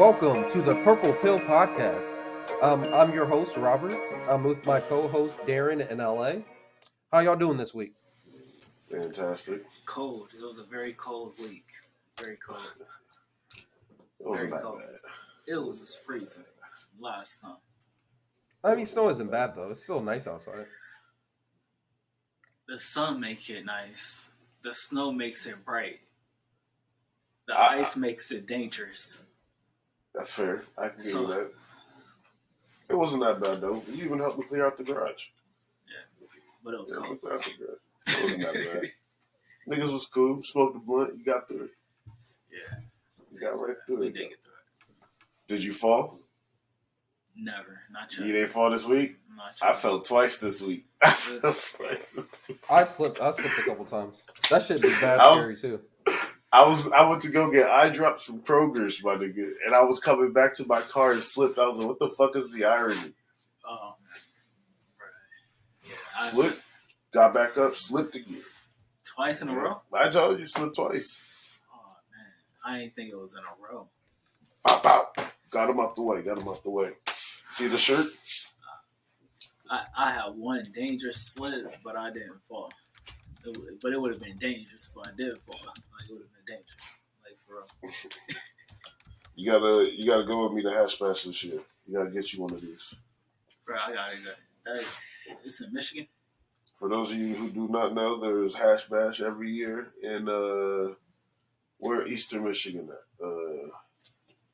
Welcome to the Purple Pill Podcast. Um, I'm your host, Robert. I'm with my co-host Darren in LA. How y'all doing this week? Fantastic. Cold. It was a very cold week. Very cold. It wasn't Very cold. bad. It was just freezing. A lot of snow. I mean, snow isn't bad though. It's still nice outside. The sun makes it nice. The snow makes it bright. The I- ice makes it dangerous. That's fair. I can give So- you that. It wasn't that bad though. You even helped me clear out the garage. Yeah. But it was Yeah, cold. clear out the garage. It wasn't that bad. Niggas was cool. Smoked the blunt. You got through it. Yeah. You got right through We it. did get through it. Did you fall? Never. Not You yet. didn't fall this week? I fell twice this week. I fell twice. I slipped. I slipped a couple times. That shit be bad I was- scary too. I was I went to go get eye drops from Kroger's, my nigga, and I was coming back to my car and slipped. I was like, "What the fuck is the irony?" Oh, right. Yeah. I, Slipped, got back up, slipped again. twice in a row? I told you, slipped twice. Oh, man. I didn't think it was in a row. Pop out. Got him out the way. Got him out the way. See the shirt? I, I had one dangerous slip, but I didn't fall. It would, but it would have been dangerous if I did fall. Like it would have been dangerous. Like for real. You gotta, you gotta go with me to hash bash this year. You gotta get you one of these. Bro, I got it. That, it's in Michigan. For those of you who do not know, there's hash bash every year in uh, where Eastern Michigan at? Uh,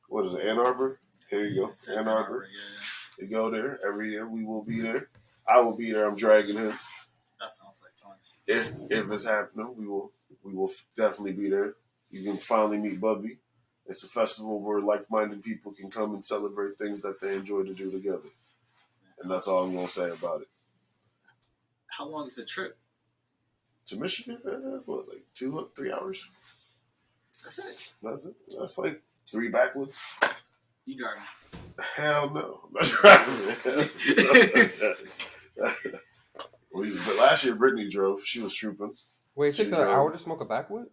what is it? Ann Arbor. Here you go, It's in Ann Arbor. Yeah, You go there every year. We will be there. I will be there. I'm dragging him. that sounds. If if it's happening, we will we will definitely be there. You can finally meet Bubby. It's a festival where like-minded people can come and celebrate things that they enjoy to do together, and that's all I'm gonna say about it. How long is the trip? To Michigan, eh, that's what like two, three hours. That's it. That's it. That's like three backwoods. You driving? Hell no. I'm not driving. we, but last year Brittany drove. She was trooping. Wait, it takes an hour to smoke a backwood?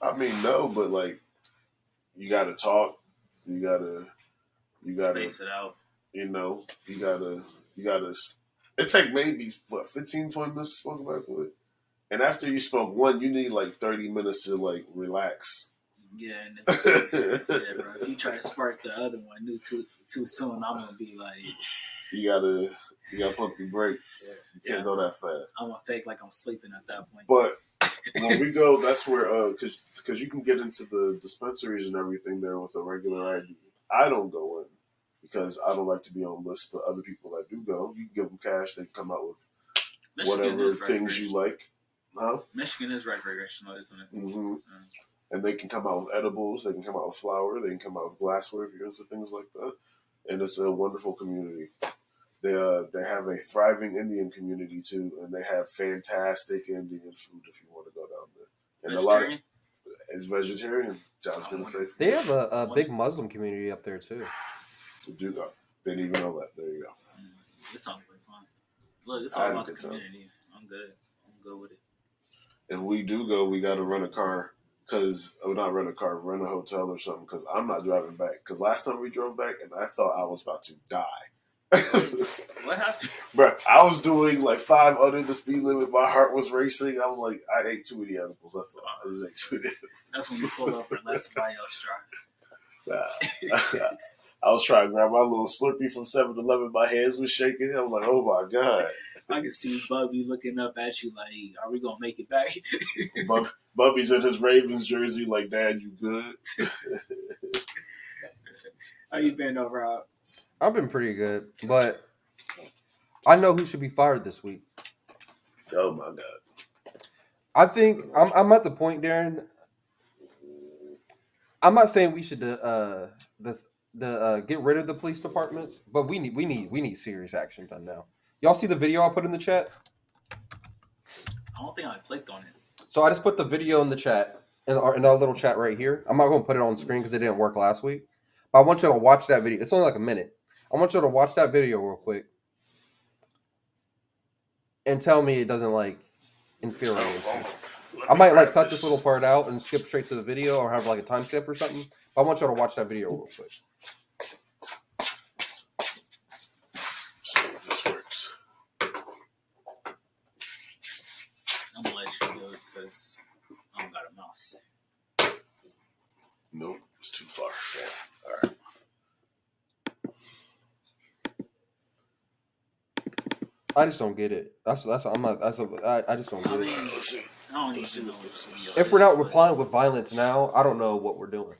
I mean, no, but like, you gotta talk. You gotta, you gotta, Space it out. you know, you gotta, you gotta. It take maybe what 15, 20 minutes to smoke a backwood, and after you smoke one, you need like thirty minutes to like relax. Yeah, and if, yeah, bro. If you try to spark the other one new too too soon, I'm gonna be like, You gotta, you gotta pump your brakes. You can't Yeah. go that fast. I'm gonna fake like I'm sleeping at that point. But when we go, that's where uh, cause, cause you can get into the dispensaries and everything there with a regular ID. I don't go in because I don't like to be on lists, but other people that do go, you can give them cash, they can come out with Michigan whatever things you like, huh? Michigan is recreational, isn't it? hmm And they can come out with edibles, they can come out with flour, they can come out with glassware if you're into things like that. And it's a wonderful community. They uh, they have a thriving Indian community too, and they have fantastic Indian food if you want to go down there. And a lot of Vegetarian? it's vegetarian. I was gonna say They have a, a big Muslim community up there too. They do that. Didn't even know that. There you go. Mm, This sounds like fun. Look, it's all about the good time. community. I'm good. I'm good with it. If we do go, we got to rent a car. Cause or not rent a car, rent a hotel or something. Cause I'm not driving back. Cause last time we drove back, and I thought I was about to die. What happened? Bro, I was doing like five under the speed limit. My heart was racing. I'm like, I ate too many edibles. That's all. I just ate too many. That's when you pull up and let somebody else Nah. I was trying to grab my little Slurpee from 7-Eleven. My hands was shaking. I'm like, oh my god. I can see Bubby looking up at you like, "Are we gonna make it back?" Bub- Bubby's in his Ravens jersey. Like, Dad, you good? How you been over? Rob? I've been pretty good, but I know who should be fired this week. Oh my god. I think I'm I'm at the point, Darren. I'm not saying we should uh this the uh, get rid of the police departments, but we need we need we need serious action done now. Y'all see the video I put in the chat? I don't think I clicked on it. So I just put the video in the chat in our, in our little chat right here. I'm not going to put it on screen because it didn't work last week. But I want you to watch that video. It's only like a minute. I want you to watch that video real quick and tell me it doesn't like infuriate you. I might like cut this little part out and skip straight to the video or have like a timestamp or something. But I want y'all to watch that video real quick. See if this works. I'm gonna let you do it because I don't got a mouse. Nope, it's too far. All right. I just don't get it. That's that's I'm not that's a, I, I just don't I get it. mean, Let's see. I don't even know. what If we're not replying with violence now, I don't know what we're doing.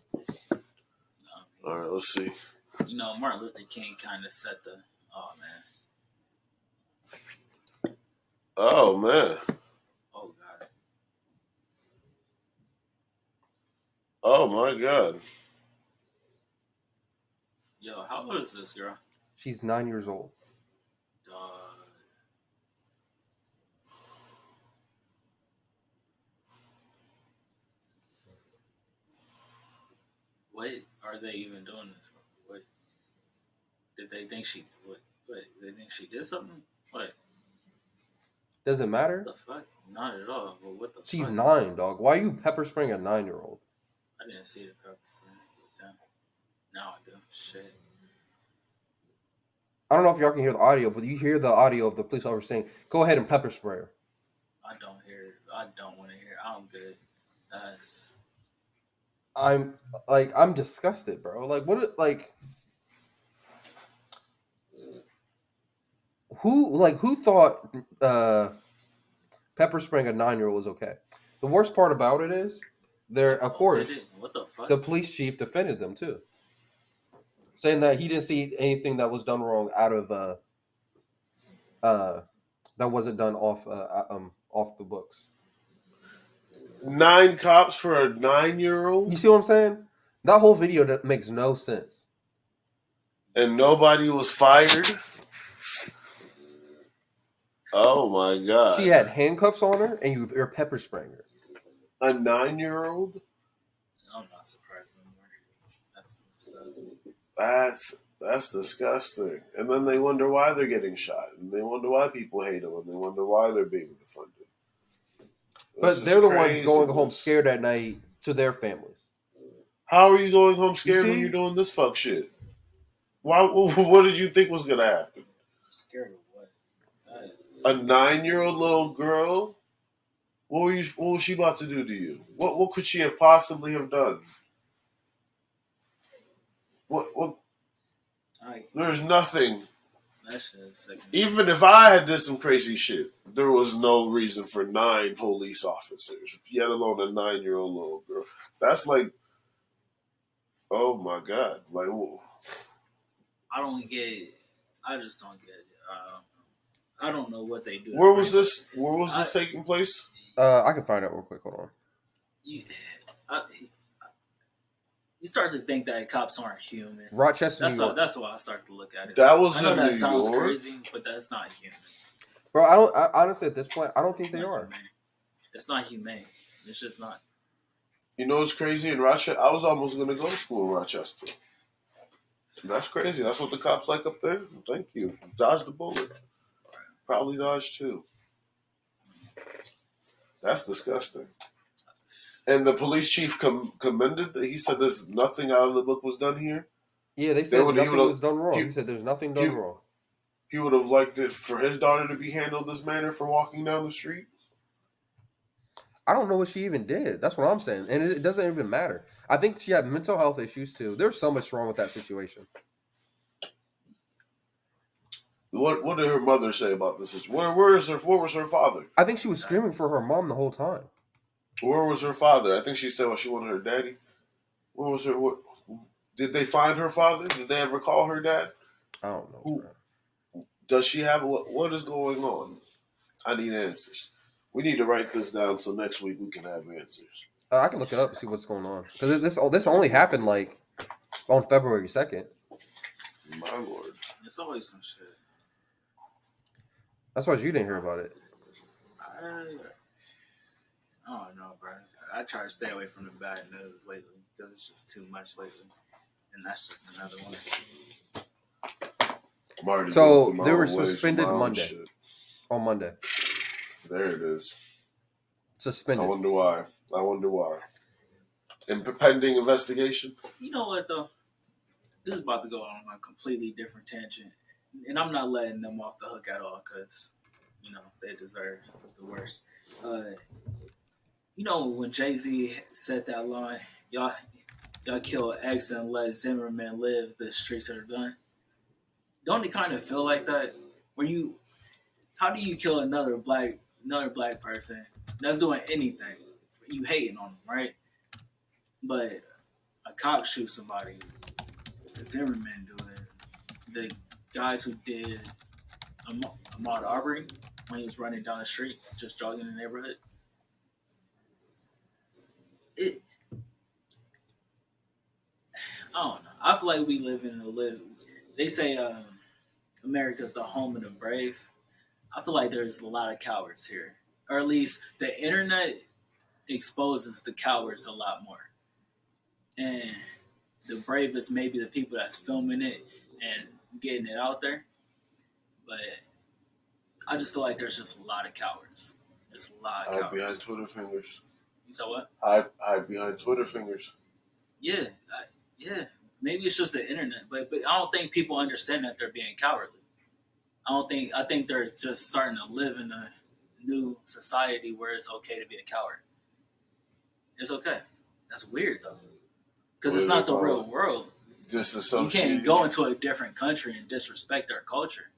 All right, let's see. You know, Martin Luther King kind of set the. Oh man. Oh man. Oh god. Oh my god. Yo, how old is this girl? She's nine years old. Dog. What are they even doing this for? What did they think she? What? What? They think she did something? What Does it matter? the fuck? Not at all. But what the? She's fuck? nine, dog. Why are you pepper spraying a nine year old? I didn't see the pepper spray. Now I do. Shit. I don't know if y'all can hear the audio, but you hear the audio of the police officer saying, "Go ahead and pepper spray her." I don't hear. I don't want to hear. I'm good. That's. I'm like I'm disgusted, bro. Like what? Like who? Like who thought uh, pepper spraying a nine year old was okay? The worst part about it is, there of course What the fuck? the police chief defended them too, saying that he didn't see anything that was done wrong out of uh, uh, that wasn't done off uh, um off the books. Nine cops for a nine-year-old, You see what I'm saying? That whole video that makes no sense. and nobody was fired. Oh my god! She had handcuffs on her, and you, you're pepper spraying her. a nine-year-old. I'm not surprised anymore. That's. That's that's disgusting. And then they wonder why they're getting shot, and they wonder why people hate them, and they wonder why they're being defunded. But This is they're the ones going home scared at night to their families. How are you going home scared when you're doing this fuck shit? Why? What did you think was gonna happen? Scared of what? That is. A nine-year-old little girl. What were you? What was she about to do to you? What? What could she have possibly have done? What? What? I, There's nothing. That shit sick. Even if I had did some crazy shit, there was no reason for nine police officers, yet alone a nine-year-old little girl. That's like, oh my god! Like, wh- I don't get. I just don't get it. Uh, I don't know what they do. where was this? Where was this taking place? Uh, I can find out real quick. Hold on. You, I, you start to think that cops aren't human. Rochester, That's New why, York. that's why I start to look at it. That was I know in that New sounds York. crazy, but that's not human. Bro, I don't. I, honestly, at this point, I don't think It's they are. humane. It's not humane. It's just not. You know what's crazy in Rochester? I was almost going to go to school in Rochester. That's crazy. That's what the cops like up there. Thank you. Dodge the bullet. Probably dodge too. That's disgusting. And the police chief com- commended. That he said there's nothing out of the book was done here. Yeah, they said would- nothing was done wrong. he- He, said there's nothing done he- wrong. He would have liked it for his daughter to be handled this manner for walking down the street. I don't know what she even did. That's what I'm saying, and it, it doesn't even matter. I think she had mental health issues too. There's so much wrong with that situation. What What did her mother say about this? Where Where is her? Where was her father? I think she was screaming for her mom the whole time. Where was her father? I think she said well, she wanted her daddy. Where was her? What? Did they find her father? Did they ever call her dad? I don't know. Who- bro. Does she have what? What is going on? I need answers. We need to write this down so next week we can have answers. Uh, I can look it up and see what's going on because this oh, this only happened like on February second. My lord. It's always some shit. That's why you didn't hear about it. I, I don't know, bro. I try to stay away from the bad news lately because it's just too much lately, and that's just another one. I'm So, going through my they were suspended Monday. shit. On Monday, There it is. Suspended. I wonder why. I wonder why. In pending investigation. You know what though? This is about to go on a completely different tangent, and I'm not letting them off the hook at all because you know they deserve the worst. Uh, you know when Jay Z said that line, y'all y'all kill X and let Zimmerman live. The streets are done. Don't it kind of feel like that? Where you, how do you kill another black another black person that's doing anything? You hating on them, right? But a cop shoots somebody. Zimmerman do it. The guys who did Ahmaud Arbery when he was running down the street, just jogging in the neighborhood. It. I don't know. I feel like we live in a live. They say um, America's the home of the brave. I feel like there's a lot of cowards here, or at least the internet exposes the cowards a lot more and the bravest maybe the people that's filming it and getting it out there. But I just feel like there's just a lot of cowards. Just a lot of behind cowards. Twitter fingers. You saw what? Hide, hide behind Twitter fingers. Yeah, I, yeah. Maybe it's just the internet, but but I don't think people understand that they're being cowardly. I don't think I think they're just starting to live in a new society where it's okay to be a coward. It's okay. That's weird though, because it's not the real world. you can't go into a different country and disrespect their culture.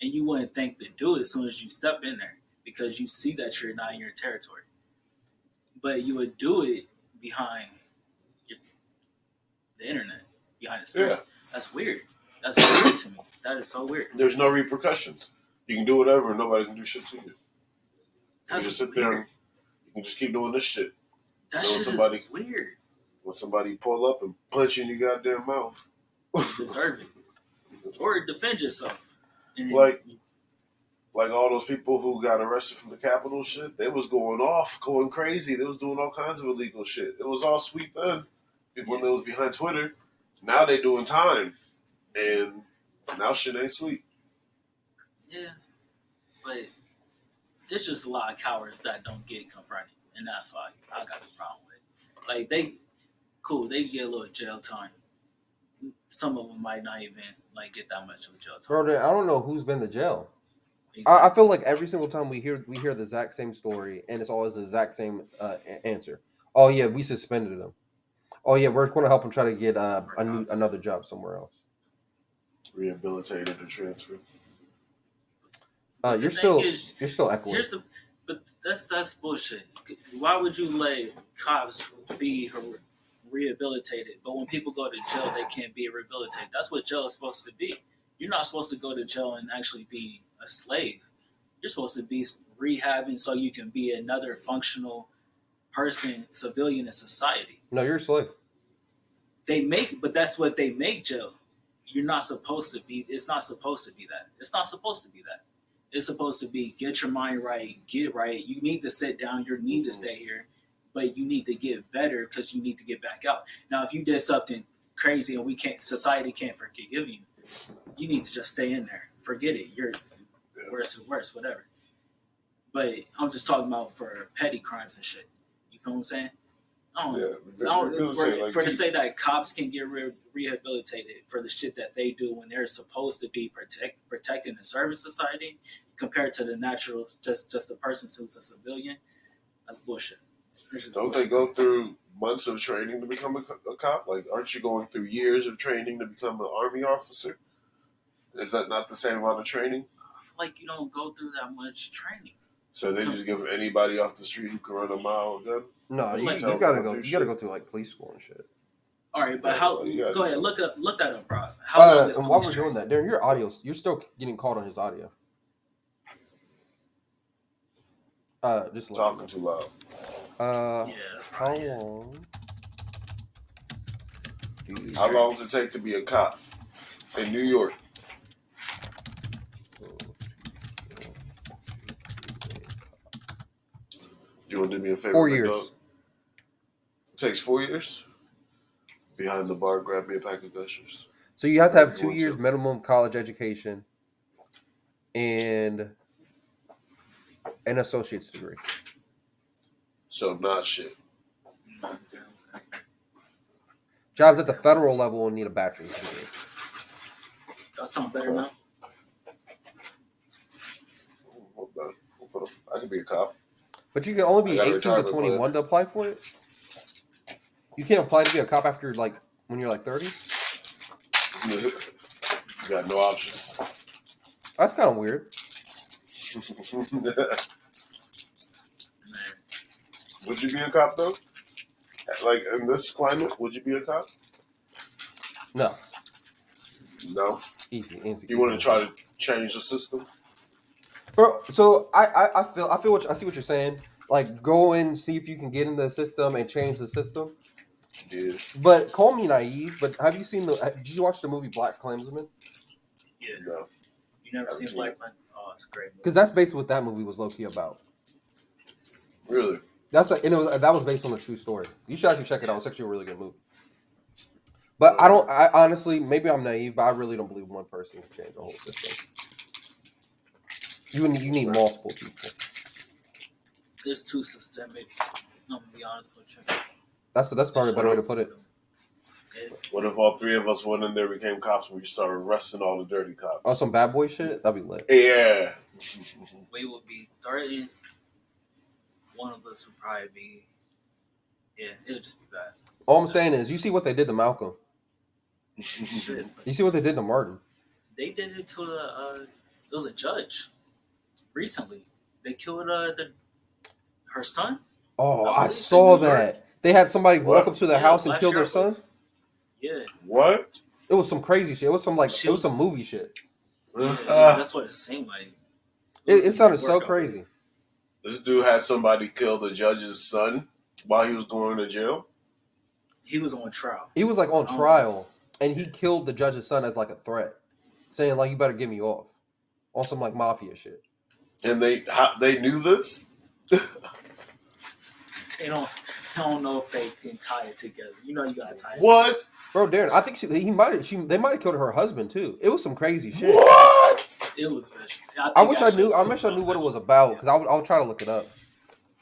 And you wouldn't think to do it as soon as you step in there because you see that you're not in your territory. But you would do it behind your, the internet, behind the screen. Yeah. That's weird. That's weird to me. That is so weird. There's no repercussions. You can do whatever and nobody can do shit to you. You That's can just sit weird. there and you can just keep doing this shit. That know shit somebody- is weird. When somebody pull up and punch you in your goddamn mouth. You deserve it. Or defend yourself. And Like- like all those people who got arrested from the Capitol shit, they was going off, going crazy. They was doing all kinds of illegal shit. It was all sweet then. When they was behind Twitter, now they doing time, and now shit ain't sweet. Yeah, but it's just a lot of cowards that don't get confronted, and that's why I got the problem with it. Like they, cool, they get a little jail time. Some of them might not even like get that much of a jail time. Bro, I don't know who's been to jail. I, I feel like every single time we hear we hear the exact same story, and it's always the exact same uh, answer. Oh yeah, we suspended him. Oh yeah, we're going to help him try to get uh, a new Jobs. another job somewhere else. Rehabilitated and transferred. Uh, you're still is, you're still echoing. Here's the, but that's that's bullshit. Why would you let cops be rehabilitated, but when people go to jail, they can't be rehabilitated? That's what jail is supposed to be. You're not supposed to go to jail and actually be a slave. You're supposed to be rehabbing so you can be another functional person, civilian in society. No, you're a slave. They make, but that's what they make jail. You're not supposed to be. It's not supposed to be that. It's not supposed to be that. It's supposed to be get your mind right, get right. You need to sit down. You need to mm-hmm. stay here, but you need to get better because you need to get back out. Now, if you did something crazy and we can't, society can't forgive you. You need to just stay in there. Forget it. You're worse and worse, whatever. But I'm just talking about for petty crimes and shit. You feel what I'm saying? I don't, Yeah, I don't- for, like, for to say that cops can get re- rehabilitated for the shit that they do when they're supposed to be protect protecting and serving society compared to the natural just just a person who's a civilian, that's bullshit. Don't they go through months of training to become a, a cop? Like, aren't you going through years of training to become an army officer? Is that not the same amount of training? Like you don't go through that much training. So they just give anybody off the street who can run a mile a gun? No, you, Like- you gotta go. Tell You gotta go through like police school and shit. All right, but Yeah, how? well, you Go ahead, something. look up look that up, bro. How long Uh, is and while we're doing that, Darren, your audio, you're still getting called on his audio. Uh, just to let Talking too loud. know. Uh, training? Yeah, how right. Long? do How long does it take to be a cop in New York? You want to do me a favor? Four years. dog? It takes four years. Behind the bar, grab me a pack of gushers. So you have to have two years to. minimum college education and an associate's degree. So not shit. Okay, okay. Jobs at the federal level will need a bachelor's degree. That sound better now. Hold on. We'll put a- I could be a cop. But you can only be 18 to 21 to apply for it. You can't apply to be a cop after like when you're like 30. you got no options. That's kind of weird. Would you be a cop though? Like in this climate, would you be a cop? No, No. easy, easy. You want to try to change the system? Bro, so I, I, I feel I feel what I see what you're saying. Like go and see if you can get in the system and change the system. Yeah. But call me naive. But have you seen the? Did you watch the movie Black Klansman? yeah. No. You never seen seen Black Man? Oh, it's great. Because that's basically what that movie was low key about. Really? That's a, and it was that was based on a true story. You should actually check it out. It's actually a really good movie. But I don't. I honestly, maybe I'm naive, but I really don't believe one person can change the whole system. You need, you need multiple people. It's too systemic. I'm gonna be honest with you. That's that's probably a better way to put it. It- What if all three of us went in there, became cops, and we started arresting all the dirty cops? Oh, some bad boy shit, that'd be lit. Yeah. we would be threatened. One of us would probably be. Yeah, it would just be bad. All I'm saying is, you see what they did to Malcolm. Shit, You see what they did to Martin. they did it to the. Uh, it was a judge. Recently, they killed uh, the her son. Oh, I I saw in New York. that. They had somebody walk up to their Yeah, house and kill their Sheriff. son. Yeah, what? It was some crazy shit. It was some like She it was was- some movie shit. yeah, Uh, that's what it seemed like. It, was it sounded so crazy. this dude had somebody kill the judge's son while he was going to jail. He was on trial. He was like on Oh. trial, and he killed the judge's son as like a threat, saying like you better get me off, on some like mafia shit. And they how, they knew this. They don't. I don't know if they can tie it together. You know, you gotta tie it. What? Bro, Darren, I think she, he might have. She they might have killed her husband too. It was some crazy shit. What? It was vicious. I think wish I should- knew. I wish I knew what it was about because I would. I'll try to look it up.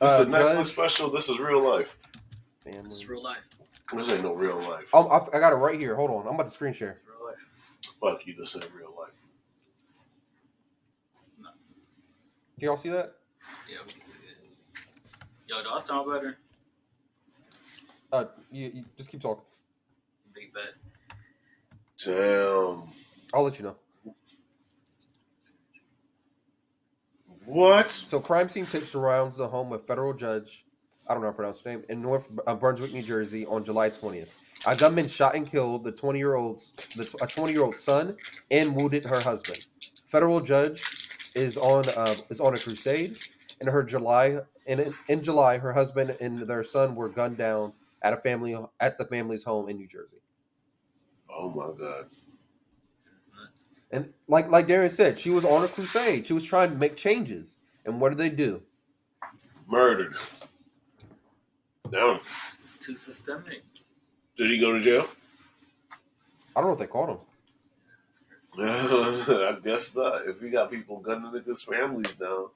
This Uh, is a Netflix Judge- special. This is real life. Family. is real life. This ain't no real life. Um, I, I got it right here. Hold on. I'm about to screen share. Real life. Fuck you. This ain't real life. Can y'all see that? Yeah, we can see it. Yo, do I sound better? Uh, you, you just keep talking. Big bet. Damn. I'll let you know. What? So, crime scene tip surrounds the home of federal judge, I don't know how to pronounce his name, in North uh, Brunswick, New Jersey, on July 20th. A gunman shot and killed the 20 year old's the a 20 year old son and wounded her husband. Federal judge is on uh, is on a crusade. In her July in in July, her husband and their son were gunned down at a family at the family's home in New Jersey. Oh my god. And like like Darren said, she was on a crusade. She was trying to make changes. And what did they do? Murdered. Damn. It's too systemic. Did he go to jail? I don't know if they caught him. I guess not. If we got people gunning niggas' families down,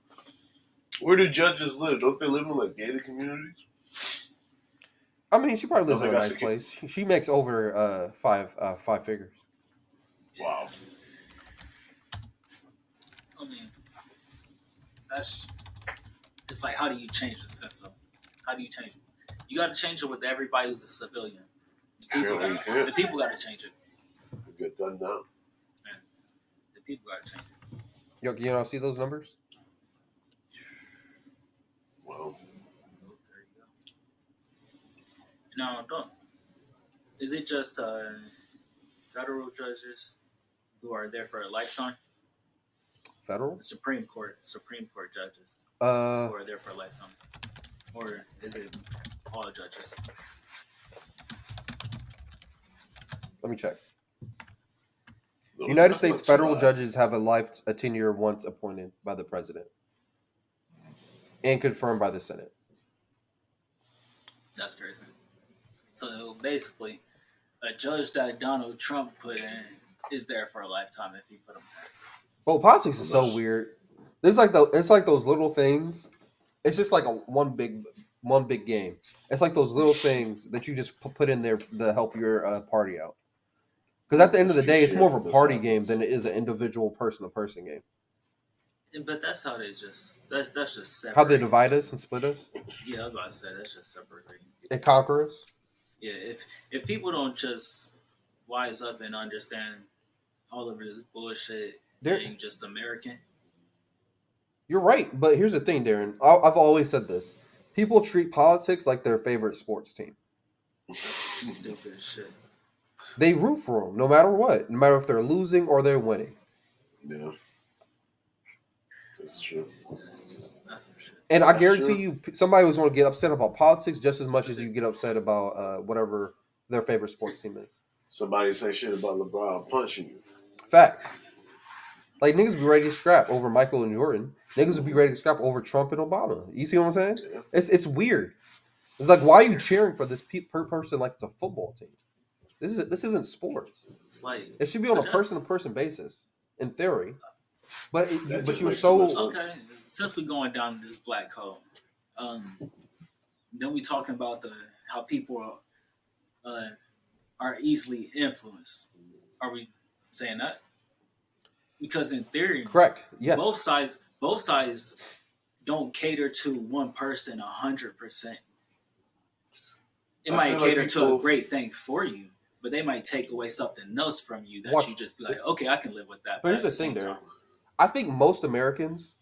where do judges live? Don't they live in like gated communities? I mean, she probably lives Don't in a nice place. She- She makes over uh, five uh, five figures. Wow. I mean, that's. It's like, how do you change the system? How do you change it? You got to change it with everybody who's a civilian. People Yeah, gotta- the people got to change it. Get gunned down. The people got to change it. You, you know, see those numbers? Well, there you go. Now, don't. Is it just uh, federal judges who are there for a lifetime? Federal? The Supreme Court, Supreme Court judges Uh, who are there for a lifetime, or is it all judges? let me check. no, United States federal judges have a life a tenure once appointed by the president and confirmed by the Senate. That's crazy. So basically, a judge that Donald Trump put in is there for a lifetime if he put him there. Well, politics is so weird. There's like the it's like those little things. It's just like a one big one big game. It's like those little things that you just put in there to help your uh, party out. Because at the end of the day, it's more of a party game than it is an individual person to person game. Yeah, But that's how they just that's that's just separate. How they divide us and split us Yeah, I was about to say that's just separating. and conquer us. Yeah, if if people don't just wise up and understand all of this bullshit There- being just American, You're right, but here's the thing, Darren. I- I've always said this: people treat politics like their favorite sports team. stupid shit. They root for them no matter what, no matter if they're losing or they're winning. Yeah, that's true. That's some shit. And I That's guarantee true. you, somebody was going to get upset about politics just as much as you get upset about uh, whatever their favorite sports team is. Somebody say shit about LeBron punching you. Facts. Like niggas be ready to scrap over Michael and Jordan. Niggas would be ready to scrap over Trump and Obama. You see what I'm saying? Yeah. It's it's weird. It's like why are you cheering for this pe- per person like it's a football team? This is this isn't sports. It's like It should be on a person to person basis, in theory. But it, That but you're makes so okay. Since we're going down this black hole, um, then we talking about the how people are, uh, are easily influenced. Are we saying that? Because in theory, correct. Yes. both sides both sides don't cater to one person a hundred percent. It I might feel like cater to a great thing for you, but they might take away something else from you that Watch- you just be like, okay, I can live with that. But here's at the same thing, Darren. I think most Americans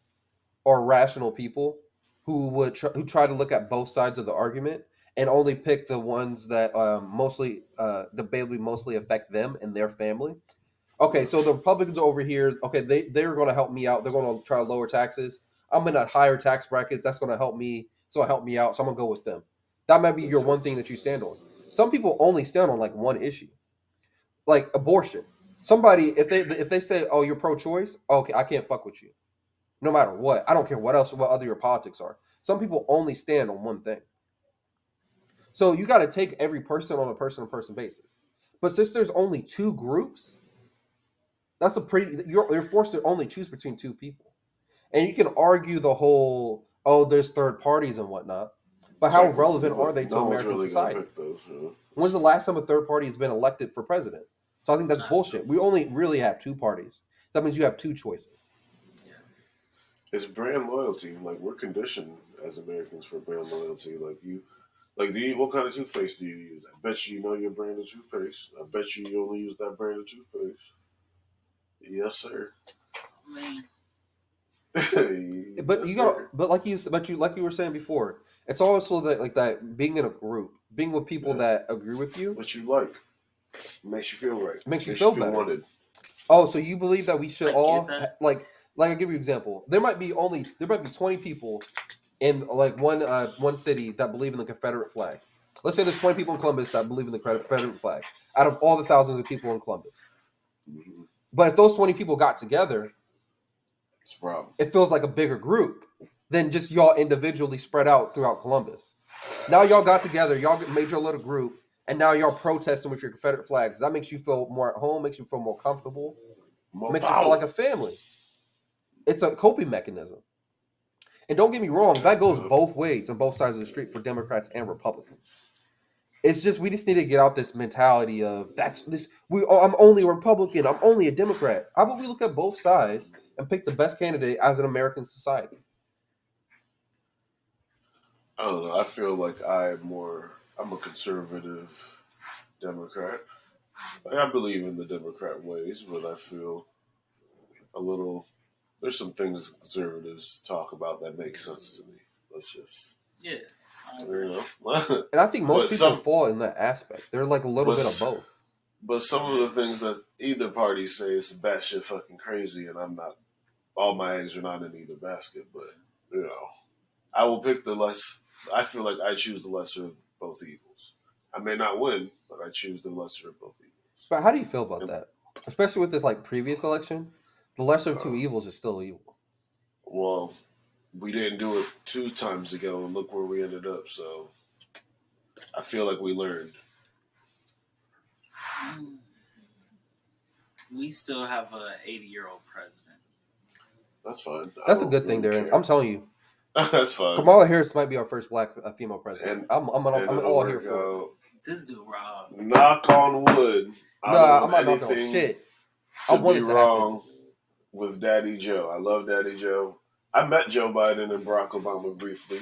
are rational people who would tr- who try to look at both sides of the argument and only pick the ones that um, mostly uh, debatably mostly affect them and their family. Okay, so the Republicans over here, okay, they they're going to help me out. They're going to try to lower taxes. I'm in a higher tax bracket. That's going to help me. So help me out. So I'm gonna go with them. That might be your one thing that you stand on. Some people only stand on like one issue, like abortion. Somebody, if they if they say, "Oh, you're pro-choice," okay, I can't fuck with you, no matter what. I don't care what else, what other your politics are. Some people only stand on one thing. So you got to take every person on a person-to-person basis. But since there's only two groups, that's a pretty. You're you're forced to only choose between two people, and you can argue the whole, "Oh, there's third parties and whatnot." But how relevant are they to no American really society? Those, know? When's the last time a third party has been elected for president? So I think that's bullshit. We only really have two parties. That means you have two choices. It's brand loyalty. Like we're conditioned as Americans for brand loyalty. Like you, like do you? What kind of toothpaste do you use? I bet you, you know your brand of toothpaste. I bet you you only use that brand of toothpaste. Yes, sir. I mean, But Yes, you got, sir. but like you, but you, like you were saying before, it's also that like that being in a group, being with people Yeah. that agree with you. what you like makes you feel right. Makes you feel better. wanted. Oh, so you believe that we should I all like, like I give you an example. There might be only there might be twenty people in like one uh one city that believe in the Confederate flag. Let's say there's twenty people in Columbus that believe in the Confederate flag out of all the thousands of people in Columbus. Mhm. But if those twenty people got together, It's a problem. it feels like a bigger group than just y'all individually spread out throughout Columbus. Now y'all got together, y'all made your little group, and now y'all protesting with your Confederate flags. That makes you feel more at home, makes you feel more comfortable, More makes you feel like a family. It's a coping mechanism. And don't get me wrong, that goes both ways on both sides of the street for Democrats and Republicans. It's just we just need to get out this mentality of that's this we oh, I'm only a Republican, I'm only a Democrat. How about we look at both sides and pick the best candidate as an American society? I don't know. I feel like I'm more. I'm a conservative Democrat. Like, I believe in the Democrat ways, but I feel a little. There's some things conservatives talk about that make sense to me. Let's just, yeah. You know. And I think most But people some- fall in that aspect. They're like a little But bit of both. but some of the things that either party say is batshit fucking crazy, and I'm not. All my eggs are not in either basket, but you know, I will pick the less. I feel like I choose the lesser of both evils. I may not win, but I choose the lesser of both evils. But how do you feel about that? Especially with this like previous election, the lesser of two Uh, evils is still evil. Well, we didn't do it two times ago, and look where we ended up. So I feel like we learned. Mm. We still have a 80 year old president. That's fine. That's a good thing, really Darren. care. I'm telling you, That's fun. Kamala Harris might be our first black uh, female president. And- I'm, I'm, I'm, I'm all here work for it. This dude, Rob. Knock on wood. No, nah, I'm not want knocking on anything shit. To I be want it happen. wrong with Daddy Joe. I love Daddy Joe. I met Joe Biden and Barack Obama briefly.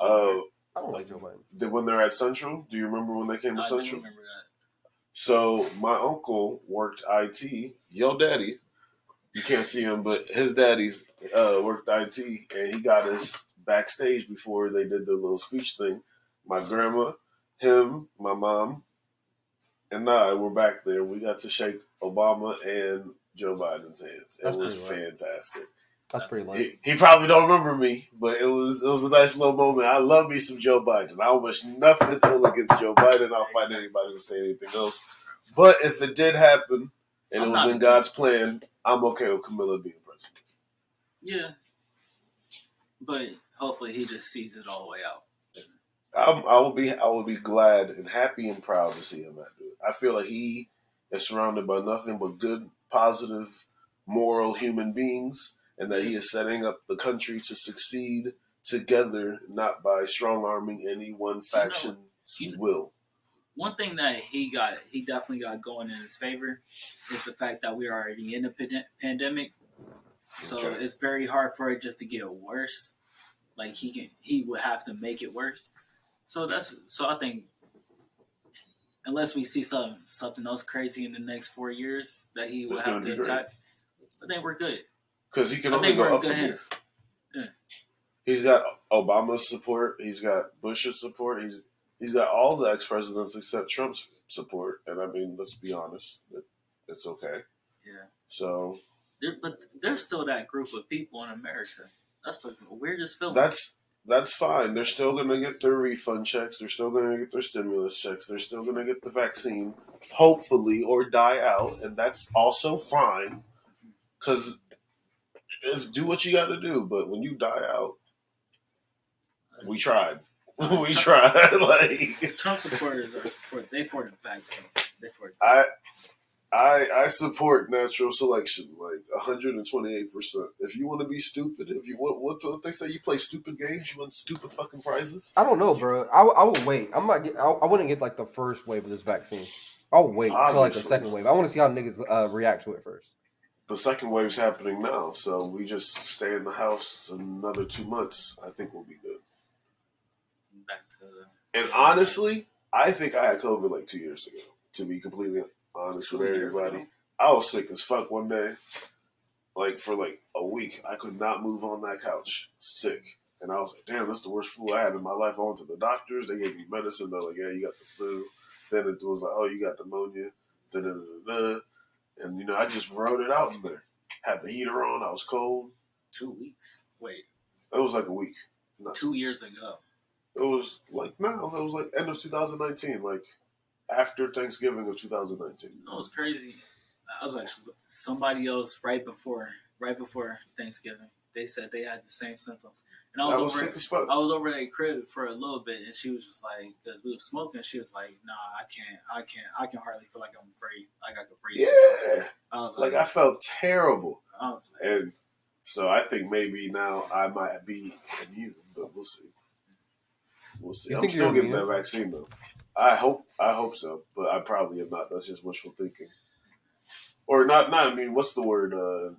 Uh, I don't like Joe Biden. the- when they're at Central, do you remember when they came to I Central? remember that. So my uncle worked IT. Yo, daddy. You can't see him, but his daddy's uh, worked IT, and he got us backstage before they did the little speech thing. My grandma, him, my mom, and I were back there. We got to shake Obama and Joe Biden's hands. It That's was fantastic. That's pretty late. He, he probably don't remember me, but it was it was a nice little moment. I love me some Joe Biden. I wish nothing ill against Joe Biden. I'll find anybody to say anything else. But if it did happen and I'm it was in God's plan, I'm okay with Kamala being president. Yeah. But hopefully he just sees it all the way out. I'm, I will be I will be glad and happy and proud to see him do. I feel like he is surrounded by nothing but good, positive, moral human beings, and that he is setting up the country to succeed together, not by strong arming any one faction's you know- will. One thing that he got, he definitely got going in his favor is the fact that we're already in a pande- pandemic. So Okay. it's very hard for it just to get worse. Like he can, he would have to make it worse. So that's so I think unless we see some something else crazy in the next four years that he would have to attack, I think we're good. Because he can I only go up from here. hands. He's got Obama's support. He's got Bush's support. He's he's got all the ex presidents except Trump's support. And I mean, let's be honest, it, it's okay. Yeah, So there, but there's still that group of people in America. That's the weirdest feeling. that's that's fine. They're still going to get their refund checks. They're still going to get their stimulus checks. They're still going to get the vaccine, hopefully, or die out, and that's also fine. Because do what you got to do, but when you die out, we tried. we try. like Trump supporters are support. They for the vaccine. They for. I. I, I support natural selection like 128 percent. If you want to be stupid, if you want what, what they say, you play stupid games, you win stupid fucking prizes. I don't know, bro. I, I will wait. I'm not. Get, I, I wouldn't get like the first wave of this vaccine. I'll wait until like the second wave. I want to see how niggas uh, react to it first. the second wave's happening now, so we just stay in the house another two months. I think we'll be good. Back to the. And honestly, I think I had COVID like two years ago. To be completely honest with Two everybody. I was sick as fuck one day. Like for like a week, I could not move on that couch, sick. And I was like, "Damn, that's the worst flu I had in my life." I went to the doctors. They gave me medicine. They're like, "Yeah, you got the flu." Then it was like, "Oh, you got pneumonia." Da, da, da. And you know, I just wrote it out in there. Had the heater on. I was cold. Two weeks. Wait, It was like a week. Not two years ago. It was like now. It was like end of 2019, like after Thanksgiving of 2019. It was crazy. I was actually somebody else right before right before Thanksgiving. They said they had the same symptoms, and I was, I was over. sick. I was over at a crib for a little bit, and she was just like, because we were smoking. She was like, "Nah, I can't, I can't, I can hardly feel like I'm breathe, like I could breathe." Yeah, I was like, like I felt terrible, I like, and so I think maybe now I might be immune, but we'll see. We'll see. You I'm still getting immune? that vaccine though. I hope. I hope so, but I probably am not. That's just wishful thinking, or not. Not. I mean, what's the word? Uh,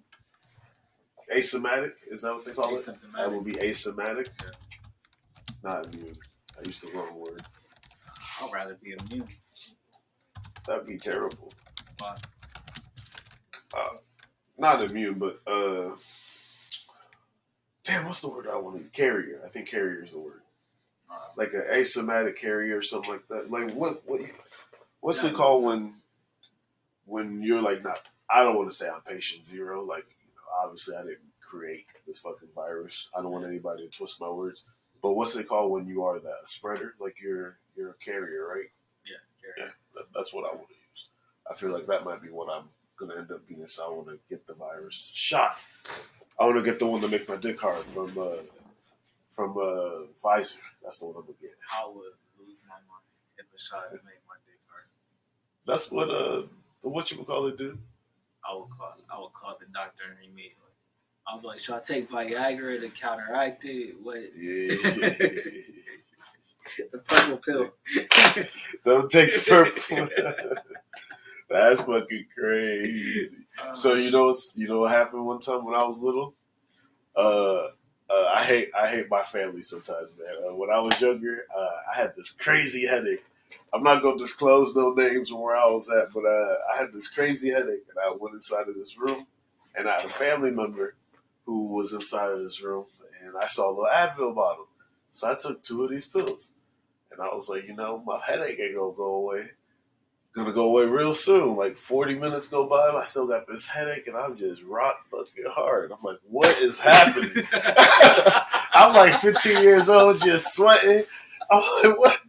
asymptomatic. Is that what they call it? I will be asymptomatic. Not immune. I used the wrong word. I'd rather be immune. That'd be terrible. Why? Uh, not immune, but uh, damn, what's the word I want to carrier? I think carrier is the word. Like an asymptomatic carrier or something like that. Like what? What? What's Yeah. it called when? When you're like not? I don't want to say I'm patient zero. Like you know, obviously I didn't create this fucking virus. I don't want anybody to twist my words. But what's it called when you are that spreader? Like you're you're a carrier, right? yeah, carrier. Yeah, that, that's what I want to use. I feel like that might be what I'm going to end up being. So I want to get the virus shot. I want to get the one to make my dick hard from uh, from uh, Pfizer. That's the one I'm gonna get. I would lose my mind if a shot made my dick hard. That's what uh, the what you would call it, dude. I would call. I would call the doctor and immediately. I was like, should I take Viagra to counteract it? What? Yeah. the purple pill. Don't take the purple. That's fucking crazy. Uh, So you know, you know what happened one time when I was little. Uh, uh, I hate I hate my family sometimes, man. Uh, when I was younger, uh, I had this crazy headache. I'm not gonna disclose no names or where I was at, but uh, I had this crazy headache, and I went inside of this room, and I had a family member who was inside of this room, and I saw a little Advil bottle, so I took two of these pills, and I was like, you know, my headache ain't gonna go away gonna go away real soon. Like 40 minutes go by, I still got this headache, and I'm just rock fucking hard. I'm like, what is happening? I'm like 15 years old, just sweating. I'm like, what?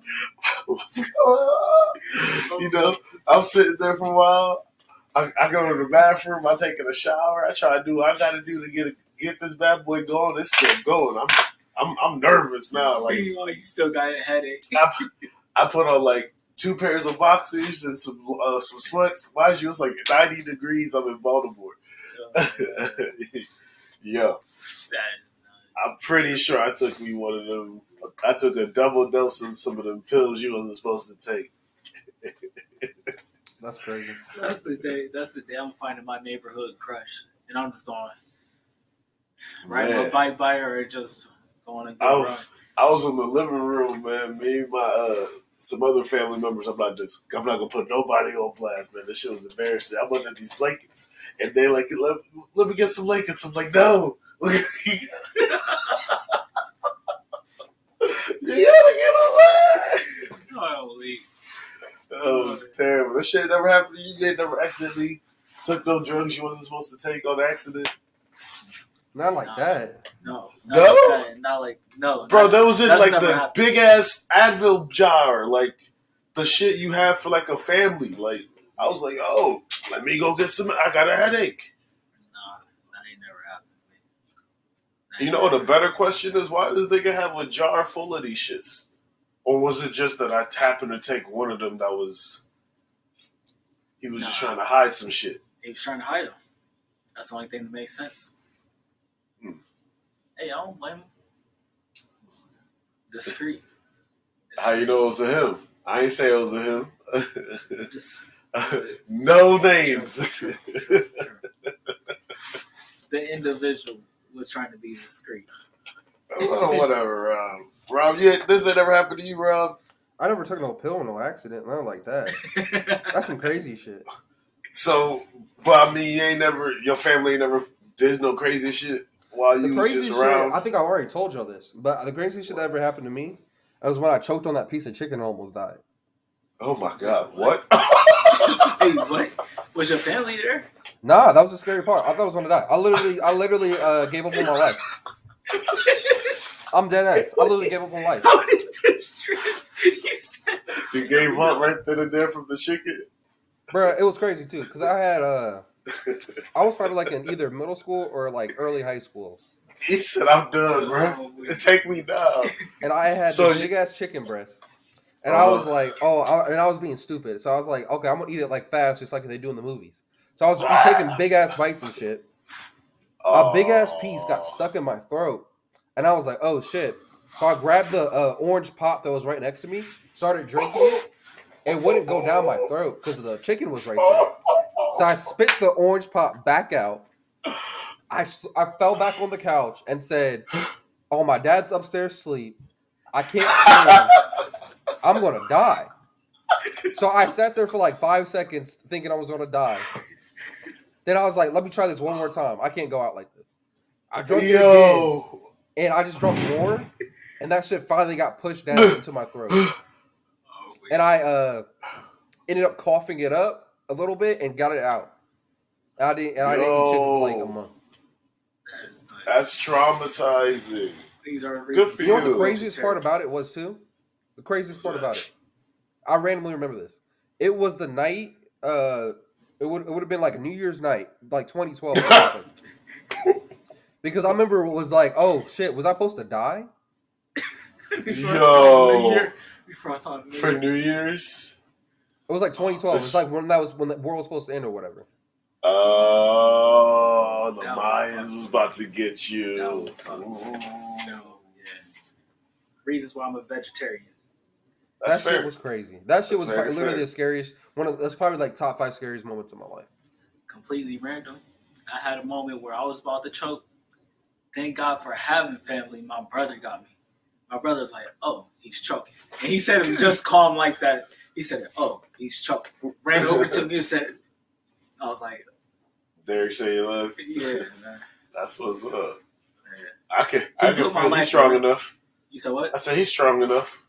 What's going on? You know, I'm sitting there for a while. I, I go to the bathroom. I'm taking a shower. I try to do what I got to do to get get this bad boy going. It's still going. I'm I'm I'm nervous now. Like you still got a headache. I, I put on like two pairs of boxers and some uh, some sweats. Mind you, it's like 90 degrees. I'm in Baltimore. Yo, That is I'm pretty sure I took me one of them. I took a double dose of some of them pills you wasn't supposed to take. That's crazy. That's the day. That's the day I'm finding my neighborhood crush, and I'm just going right my bike by her, or just going and I go was- run. I was in the living room, man. Me and my uh, some other family members. I'm not just. I'm not gonna put nobody on blast, man. This shit was embarrassing. I'm under these blankets, and they like let, let me get some blankets. I'm like, no. you gotta get away. Holy. That was terrible. This shit never happened to you. You ain't never accidentally took no drugs you wasn't supposed to take on accident. Not like Nah. that. No, No? like that. Not like no, Bro, that was in like the happened. big ass Advil jar, like the shit you have for like a family. Like I was like, oh, let me go get some. I got a headache. Nah, that ain't never happened. That You know The better question is, why does nigga have a jar full of these shits? Or was it just that I happened to take one of them that was he was just trying to hide some shit? He was trying to hide them. That's the only thing that makes sense. Hmm. Hey, I don't blame him. Discreet. How you know it was a him? I ain't say it was a him. Just no names. the individual was trying to be discreet. oh, whatever, Rob. Rob, yeah, this ain't ever happened to you, Rob. I never took no pill, in no accident, nothing like that. That's some crazy shit. So, but I mean, you ain't never, your family ain't never did no crazy shit while The you was crazy just shit, around. I think I already told y'all this, but the crazy shit that ever happened to me was when I choked on that piece of chicken and almost died. oh my god, what? hey, what? Was your family there? Nah, that was the scary part. I thought I was gonna die. I literally, I literally uh, gave up on my life. I'm dead ass. I literally gave up on life. How did this trans? You said you gave up right then and there from the chicken. Bro, it was crazy too, cause I had uh, I was probably like in either middle school or like early high school, He said, "I'm done, bro. Take me down." and I had So you- big ass chicken breast, and I was Uh-huh. like, oh, I, and I was being stupid, so I was like, okay, I'm gonna eat it like fast, just like they do in the movies. So I was taking big ass bites and shit. A big ass piece got stuck in my throat, and I was like, oh shit. So I grabbed the uh, orange pop that was right next to me, started drinking it. It wouldn't go down my throat because the chicken was right there. So I spit the orange pop back out. I, I fell back on the couch and said, "Oh, my dad's upstairs asleep. I can't. Swim. I'm gonna die." So I sat there for like five seconds thinking I was gonna die. Then I was like, "Let me try this one more time. I can't go out like this." I drank it again, and I just drank more, and that shit finally got pushed down into my throat. And I uh ended up coughing it up a little bit and got it out. And I didn't, and I didn't eat chicken for like a month. that is traumatizing. These are Good for You know what the craziest part about it was too? The craziest part about it. I randomly remember this. It was the night. Uh, it would it would have been like New Year's night, like 2012. or something. because I remember it was like, oh shit, was I supposed to die? Before I Yo. saw New Year- Before I saw New For Year. New Year's, It was like 2012. It was like when that was when the world was supposed to end or whatever. Oh, the That was Mayans was about to get you. That was fucking- Ooh. No, yeah. Reasons why I'm a vegetarian. That's that fair. shit was crazy. That shit was very literally fair. the scariest. One of that's probably like top five scariest moments of my life. Completely random. I had a moment where I was about to choke. Thank God for having family. My brother got me. My brother's like, "Oh, he's choking," and he said it just calm like that. He said, "Oh, he's choking." Ran over to me and said, "I was like, Derek say you love. yeah." Man. That's what's up. yeah. I can I He can put feel he's strong enough. You said what? I said he's strong enough.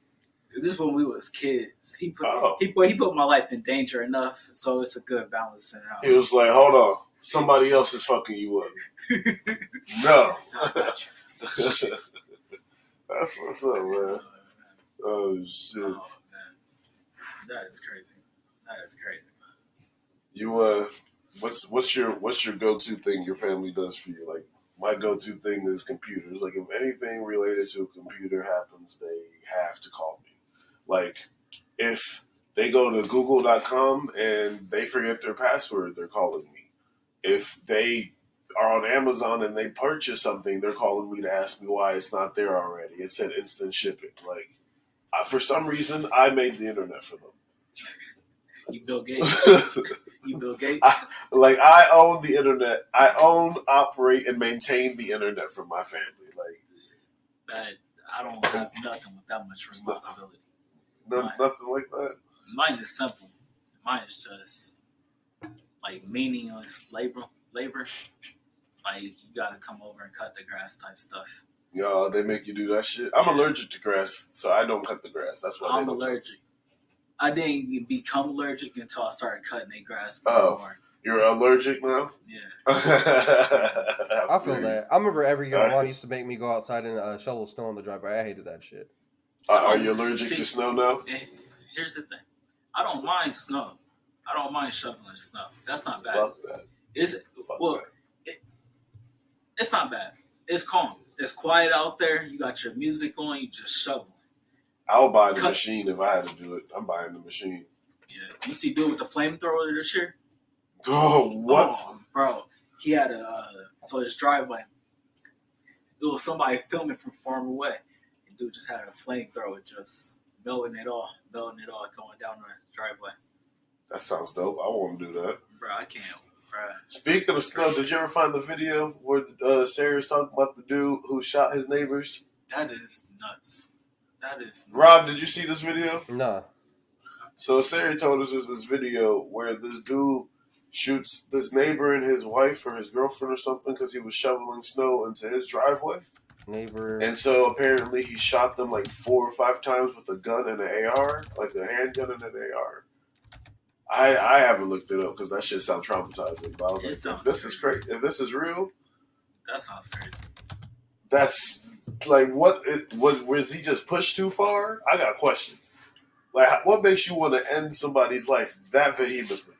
This is when we was kids. He put Oh. he put he put my life in danger enough, so it's a good balance in He was like, "Hold on, somebody else is fucking you up." no, Sound about you. that's what's up, man. Oh shit, Oh man, that is crazy. That is crazy. you uh, what's what's your what's your go to thing your family does for you? Like my go to thing is computers. Like if anything related to a computer happens, they have to call me. Like if they go to Google.com and they forget their password, they're calling me. If they are on Amazon and they purchase something, they're calling me to ask me why it's not there already. It said instant shipping. Like, uh, for some reason, I made the internet for You Bill Gates. You Bill Gates. like, I own the internet. I own, operate, and maintain the internet for my family. Like, that I don't have nothing with that much responsibility. no, Right. nothing like that. Mine is simple. Mine is just like meaningless labor. Labor. Like you got to come over and cut the grass type stuff. Yo, they make you do that shit. I'm allergic to grass, so I don't cut the grass. That's why I'm allergic. I didn't become allergic until I started cutting their grass Oh. more. You're allergic now? Yeah. I I feel that. I remember every year my mom used to make me go outside and uh, shovel snow on the driveway. I hated that shit. Uh, are you allergic See- to snow now? Here's the thing. I don't mind snow. I don't mind shoveling snow. That's not bad. Fuck that. It's Fuck well, that. it's not bad. It's calm. It's quiet out there. You got your music on. You just shovel. I'll buy the Cut- machine if I had to do it. I'm buying the machine. Yeah. You see, dude with the flamethrower this year. Oh, what? Oh, bro? He had a uh, so his driveway. It was somebody filming from far away. And dude just had a flamethrower, just melting it all, melting it all, going down the driveway. That sounds dope. I want to do that. Bro, I can't. Bro, Speaking of stuff, did you ever find the video where uh, Sarah's talking about the dude who shot his neighbors? that is nuts. That is. Nuts. Rob, did you see this video? Nah. So Sarah told us this, this video where this dude shoots this neighbor and his wife or his girlfriend or something because he was shoveling snow into his driveway. Neighbor. And so apparently he shot them like four or five times with a gun and an AR, like a handgun and an AR. I I haven't looked it up because that shit sounds traumatizing. But I was It like, if this is crazy. crazy, if this is real, That sounds crazy. that's like what? It, was was he just pushed too far? I got questions. Like, what makes you want to end somebody's life that vehemently?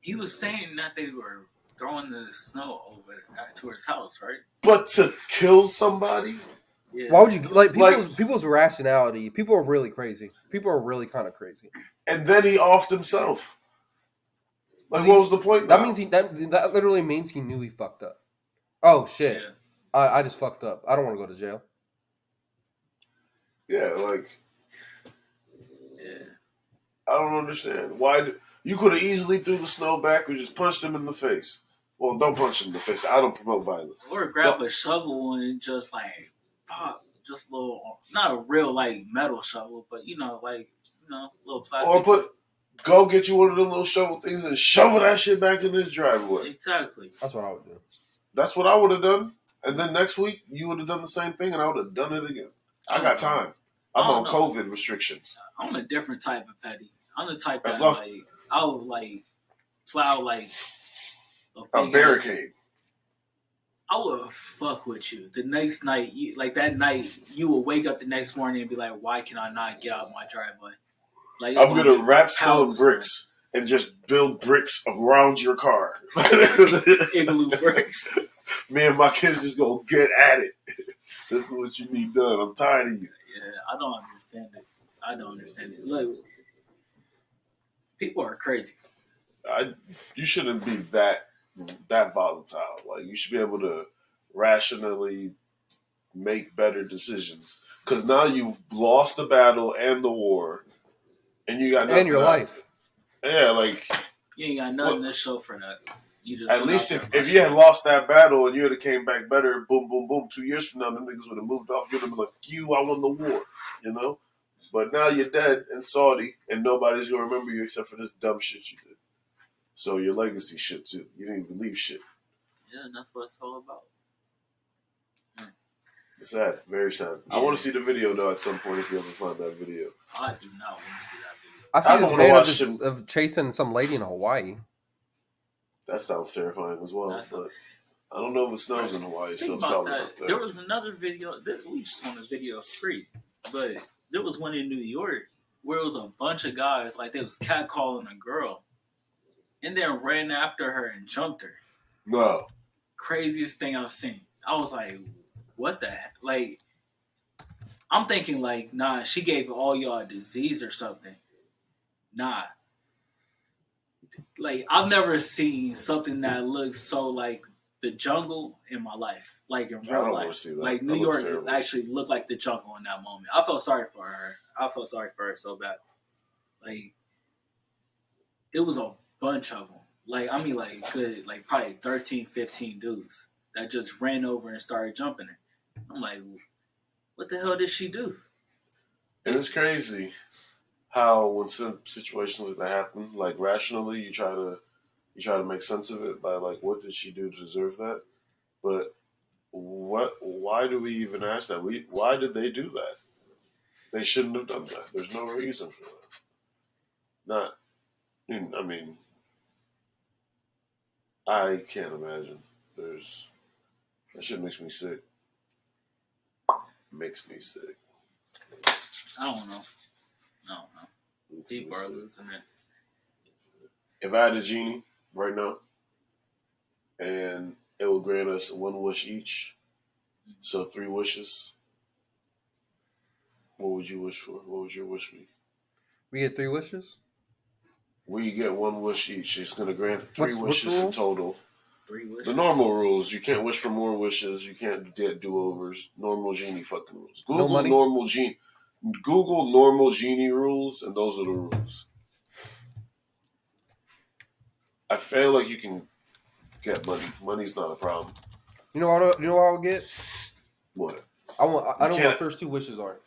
He was saying that they were throwing the snow over to his house, right? But to kill somebody? Yeah. Why would you like Like- people's people's rationality? People are really crazy. People are really kind of crazy. And then he offed himself. Like, Was what was the point? That now? means he that, that literally means he knew he fucked up. Oh shit! Yeah. I, I just fucked up. I don't want to go to jail. Yeah, like, Yeah. I don't understand. Why? d- You could have easily threw the snow back or just punched him in the face. Well, don't punch him in the face. I don't promote violence. Or grab a shovel and just like pop, just a little, not a real like metal shovel, but you know, like you know, little plastic. Or put, go get you one of them little shovel things and shovel that shit back in his driveway. exactly. That's what I would do. That's what I would have done. And then next week, you would have done the same thing and I would have done it again. I got time. I'm on know. COVID restrictions. I'm a different type of petty. I'm the type As that long- like I would like plow like A ass- barricade. I would fuck with you. The next night, you, like that night, you will wake up the next morning and be like, "Why can I not get out my driveway?" Like I'm gonna wrap of bricks and just build bricks around your car. igloo bricks. Me and my kids just gonna get at it. this is what you need done. I'm tired of you. Yeah, I don't understand it. I don't understand it. Look, people are crazy. I you shouldn't be that that volatile. Like you should be able to rationally make better decisions. Because now you lost the battle and the war, and you got and your else. life. Yeah, like You ain't got nothing to show for that. You just at least if, if you had lost that battle and you would have came back better, boom, boom, boom. Two years from now, them niggas would have moved off. You'd have been like, "You, I won the war," you know. But now you're dead in Saudi, and nobody's gonna remember you except for this dumb shit you did. So your legacy shit too. You didn't even leave shit. Yeah, and that's what it's all about. Hmm. It's sad, very sad. I want to see the video though at some point if you ever find that video. I do not want to see that video. I I see this man of, just, of chasing some lady in Hawaii. That sounds terrifying as well. That's- but I don't know if it snows in Hawaii, Speaking so it's about probably that, there was another video. We just on a video spree, but there was one in New York where it was a bunch of guys like they was catcalling a girl, and then ran after her and jumped her. No, Craziest thing I've seen. I was like, what the heck? Like, I'm thinking like, nah, she gave all y'all a disease or something. Nah. Like I've never seen something that looks so like the jungle in my life, like in real life. to see that. Like New York terrible. actually looked like the jungle in that moment. I felt sorry for her. I felt sorry for her so bad. Like it was a bunch of them. Like I mean, like good, like probably 13, 15 dudes that just ran over and started jumping her. I'm like, what the hell did she do? And it's crazy how when situations like that happen, like rationally, you try to you try to make sense of it by like, what did she do to deserve that? But what? Why do we even ask that? We why did they do that? They shouldn't have done that. There's no reason for that. Not, I mean, I can't imagine. There's that shit makes me sick. Makes me sick. I don't know. I don't know. Makes me People are it. if I had a genie right now, and it will grant us one wish each, mm-hmm. so three wishes. What would you wish for? What would your wish be? We get three wishes. We get one wish each. It's going to grant three What's- what's wishes in total. Three wishes. The normal rules: you can't wish for more wishes. You can't get do-overs. Normal genie fucking rules. Google money? normal genie. Google normal genie rules, and those are the rules. I feel like you can get money. Money's not a problem. You know what? I- You know what I'll get? What? I want. I- I You know what first two wishes are.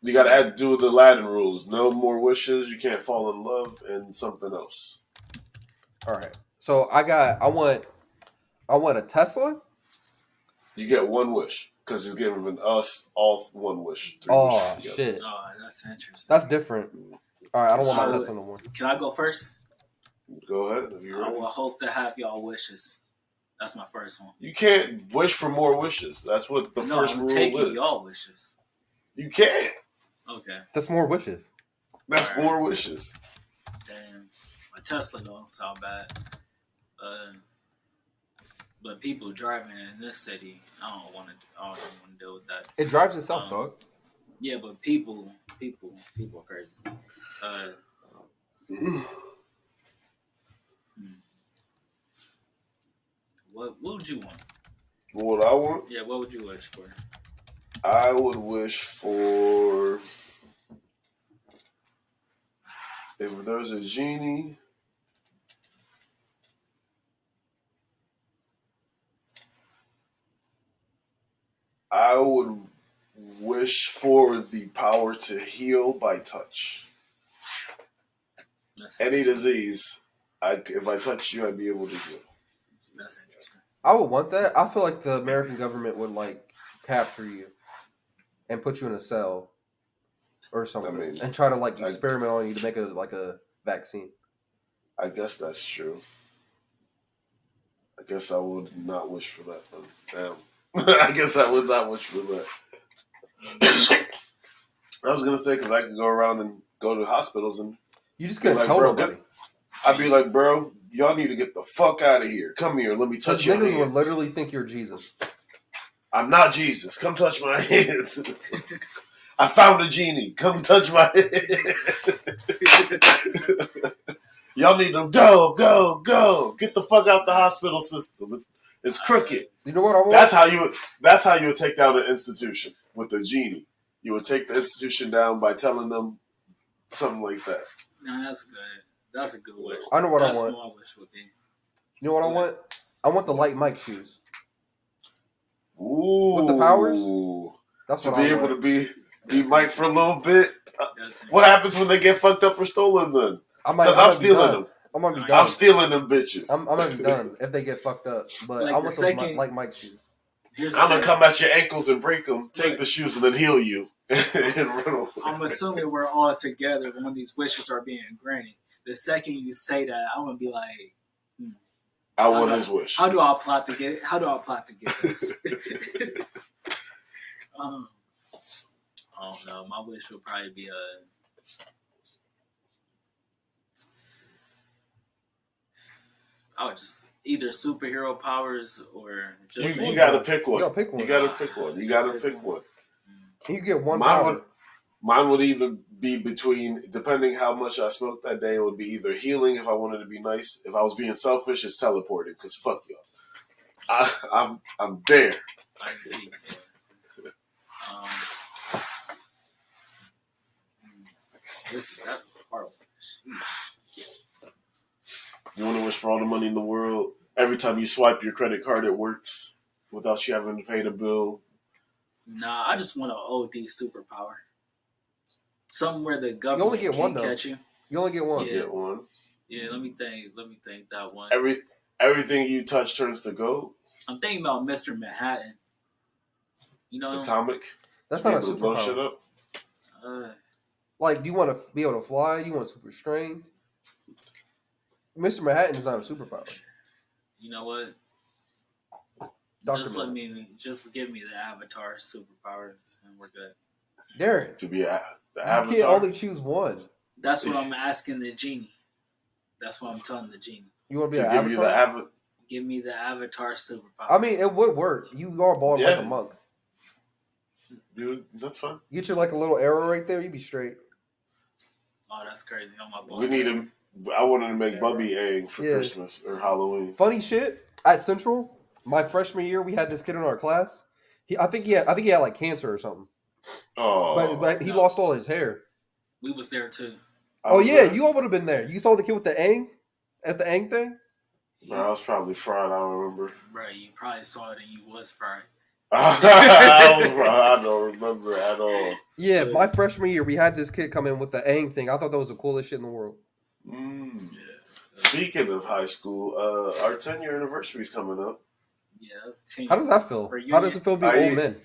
You got to add do the Aladdin rules. No more wishes. You can't fall in love, and something else. All right. So I got. I want. I want a Tesla. You get one wish because he's giving us all one wish. Three Oh wishes shit, Oh, that's interesting. that's different. All right, I don't want my So- Tesla no more. Can I go first? Go ahead if you're I ready. will hope to have y'all wishes. That's my first one. You can't wish for more wishes. That's what the no, first I'm rule taking is. y'all wishes. You can't. Okay. That's more wishes. That's Alright. more wishes. Damn. My Tesla don't sound bad. Uh, but people driving in this city, I don't want to. I don't want to deal with that. It drives itself, Um, dog. Yeah, but people, people, people are crazy. Uh, what, what would you want? What I want, Yeah, what would you wish for? I would wish for if there's a genie. I would wish for the power to heal by touch. That's, Any disease, I, if I touch you, I'd be able to heal. that's interesting. I would want that. I feel like the American government would like capture you and put you in a cell or something, mean, and try to like I- experiment on you to make a like a vaccine. I guess that's true. I guess I would not wish for that. But Damn. I guess I would not wish for that. I was gonna say because I could go around and go to hospitals and You just couldn't Like, tell bro, nobody. I'd be like, "Bro, y'all need to get the fuck out of here. Come here, let me touch your niggas would literally think you're Jesus. I'm not Jesus. Come touch my hands. I found a genie. Come touch my hand. Y'all need to go, go, go. Get the fuck out the hospital system. It's it's crooked. You know what I want? That's how you would that's how you would take down an institution with a genie. You would take the institution down by telling them something like that. No, that's good. That's a good wish. I know what that's I want. What my wish would be. You know what I want? I want the Like Mike shoes. Ooh. With the powers? That's To what be I able want. to be be That's Mike for a little bit. That's What happens when they get fucked up or stolen then? I might, Because I I'm might be stealing them. I'm gonna be done. I'm stealing them bitches. I'm, I'm gonna be done if they get fucked up. But Like I the want those second- Mi- like Mike shoes. Here's I'm gonna thing. come at your ankles and break them, take the shoes, and then heal you. and run away. I'm assuming we're all together when these wishes are being granted. The second you say that, I'm gonna be like, I want his wish. how do I plot to get? How do I plot to get this? um, I don't know. My wish would probably be a. I would just either superhero powers or You, just. you gotta pick one. You one. gotta pick one. You gotta pick one. You gotta pick one. You get one Mine power. would, mine would either be between, depending how much I smoked that day, it would be either healing if I wanted to be nice. If I was being selfish, it's teleporting because fuck y'all. I, I'm I'm there. I can see. Um, this that's horrible. You want to wish for all the money in the world. Every time you swipe your credit card, it works without you having to pay the bill. Nah, I just want an OD superpower. Something where the government you only get can't one, though. catch you. You only get one. Yeah. Get one. Yeah, let me think. Let me think that one. Every everything you touch turns to gold. I'm thinking about Mr. Manhattan. You know, Atomic. That's not a able to blow shit superpower. up. uh, Like, do you want to be able to fly? Do you want super strength? Mr. Manhattan is not a superpower. you know what? Dr. Just let me, just give me the Avatar superpowers, and we're good. Darren, To be a, the you avatar. can't only choose one. That's what I'm asking the genie. That's what I'm telling the genie. You want to to be give an you the avatar? avatar. Give me the Avatar superpower. I mean, it would work. You are bald like a monk. Dude, that's fine. Get you like a little arrow right there. You'd be straight. oh, that's crazy. On my ball. We need him. I wanted to make Bubby egg for Yeah. Christmas or Halloween. Funny shit. At Central, my freshman year, we had this kid in our class. He, I think he had, I think he had like cancer or something. Oh, but but he no. lost all his hair. We was there too. I Oh yeah, there. you all would have been there. You saw the kid with the Aang at the Aang thing. Bro, I was probably fried. I don't remember. Right, you probably saw it and you was fried. I, was fried. I don't remember at all. Yeah, my freshman year, we had this kid come in with the Aang thing. I thought that was the coolest shit in the world. Mm. Yeah. Speaking of high school, uh, our 10 year anniversary is coming up. Yeah, that's team. How does that feel? How does it feel to be Are old you- men?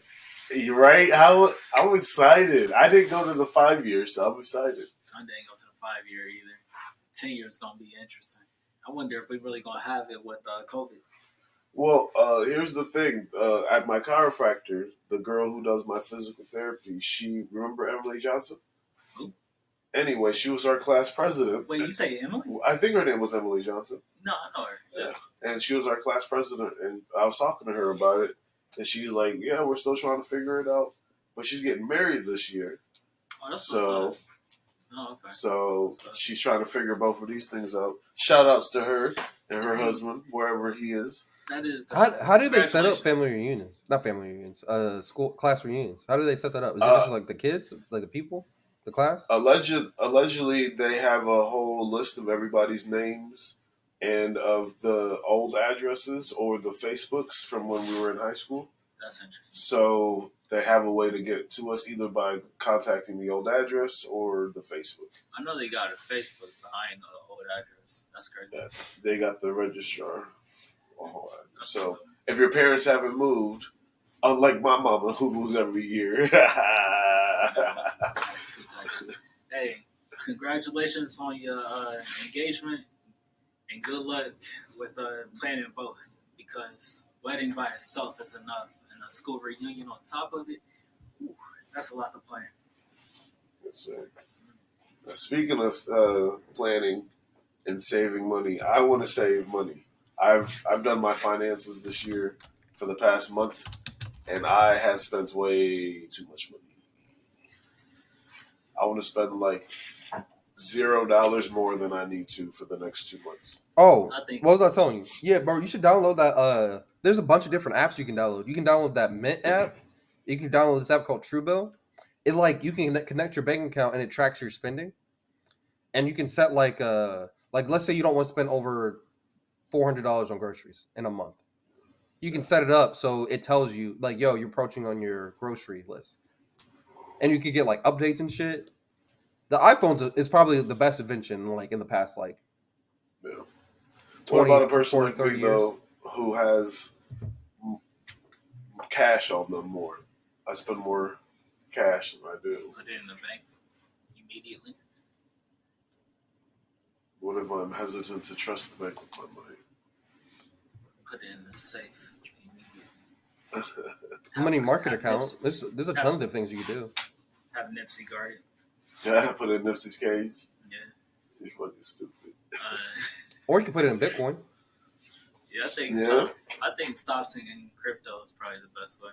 You right? How I'm excited. I didn't go to the five years, so I'm excited. I didn't go to the five year either. Ten years gonna be interesting. I wonder if we really gonna have it with uh, COVID. Well, uh, here's the thing. Uh, at my chiropractor, the girl who does my physical therapy, she remember Emily Johnson. Who? Anyway, she was our class president. Wait, you say Emily? I think her name was Emily Johnson, No, I know her. Yeah. and she was our class president. And I was talking to her about it, and she's like, "Yeah, we're still trying to figure it out." But she's getting married this year, Oh, that's so what's up. Oh, okay. so she's trying to figure both of these things out. Shout outs to her and her husband, wherever he is. That is. The, How, how do they set up family reunions? Not family reunions. Uh, school class reunions. How do they set that up? Is it Uh, just like the kids, like the people, the class? Alleged, allegedly, they have a whole list of everybody's names and of the old addresses or the Facebooks from when we were in high school. that's interesting. So they have a way to get to us either by contacting the old address or the Facebook. I know they got a Facebook, but I know the old address. That's crazy. Yeah. They got the registrar. Oh, so if your parents haven't moved, unlike my mama who moves every year, hey, congratulations on your uh, engagement, and good luck with uh, planning both. Because wedding by itself is enough, and a school reunion on top of it, ooh, that's a lot to plan. Yes, sir. Now, Speaking of uh, planning and saving money, I want to save money. I've I've done my finances this year for the past month, and I have spent way too much money. I want to spend like zero dollars more than I need to for the next two months. Oh, I think what was I telling you? Yeah, bro, you should download that. Uh, there's a bunch of different apps you can download. You can download that Mint app. You can download this app called Truebill. It like you can connect your bank account and it tracks your spending, and you can set like uh like let's say you don't want to spend over four hundred dollars on groceries in a month. You can set it up so it tells you like, yo, you're approaching on your grocery list, and you can get like updates and shit. The iPhones is probably the best invention like in the past like Yeah. 20, what about a person 40, like me years. though who has cash on them more? I spend more cash than I do. put it in the bank immediately. What if I'm hesitant to trust the bank with my money? Put it in the safe immediately. money Have- market accounts? Nipsey- There's there's a ton of things you can do. Have Nipsey guarded. yeah, put it in Nipsey's cage. Yeah. You're fucking stupid. Uh, Or you can put it in Bitcoin. yeah, I think Yeah. stop. I think stop singing crypto is probably the best way.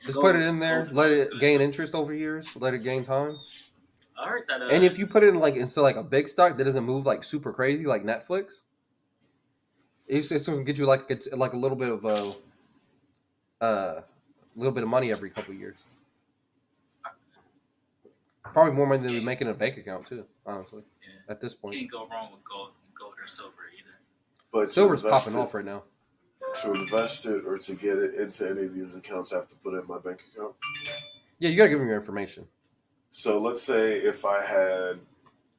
Just Gold- put it in there, let it gain interest over years, let it gain time. I heard that. Uh, And if you put it in like into like a big stock that doesn't move like super crazy, like Netflix, it's it's gonna get you like it's like a little bit of a uh a little bit of money every couple of years. Probably more money than we make in a bank account too. Honestly, yeah, at this point, can't go wrong with gold, gold or silver either. But silver's popping it- off right now. To invest it or to get it into any of these accounts, I have to put it in my bank account. Yeah, you gotta give them your information. So let's say if I had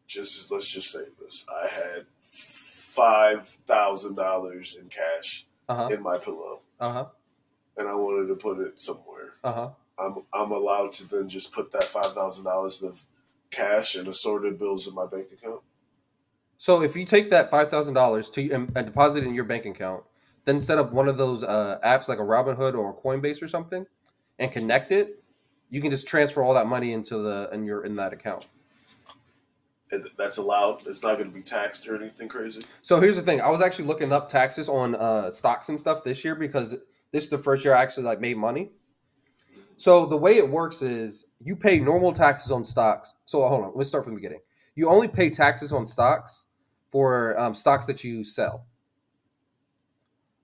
just let's just say this, I had five thousand dollars in cash Uh huh. in my pillow, Uh huh. And I wanted to put it somewhere. Uh huh. I'm I'm allowed to then just put that five thousand dollars of cash and assorted bills in my bank account. So if you take that five thousand dollars to and, and deposit it in your bank account, then set up one of those uh, apps like a Robinhood or a Coinbase or something, and connect it, you can just transfer all that money into the in your in that account. And that's allowed. It's not going to be taxed or anything crazy. So here's the thing: I was actually looking up taxes on uh, stocks and stuff this year because this is the first year I actually like made money. So the way it works is you pay normal taxes on stocks. So hold on, let's start from the beginning. You only pay taxes on stocks for um, stocks that you sell.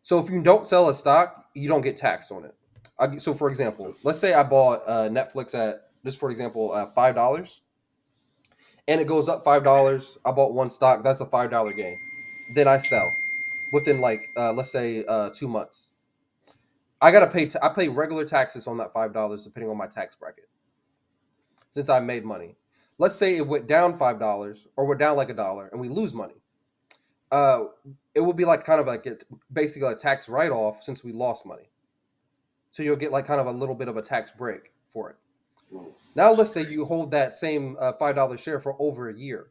So if you don't sell a stock, you don't get taxed on it. I, so for example, let's say I bought uh, Netflix at just for example uh, five dollars, and it goes up five dollars. I bought one stock. That's a five dollar gain. Then I sell within like uh, let's say uh, two months. I gotta pay. T- I pay regular taxes on that five dollars depending on my tax bracket. Since I made money, let's say it went down five dollars or went down like a dollar, and we lose money. Uh, it would be like kind of like a, basically a tax write off since we lost money. So you'll get like kind of a little bit of a tax break for it. Now let's say you hold that same uh, five dollar share for over a year.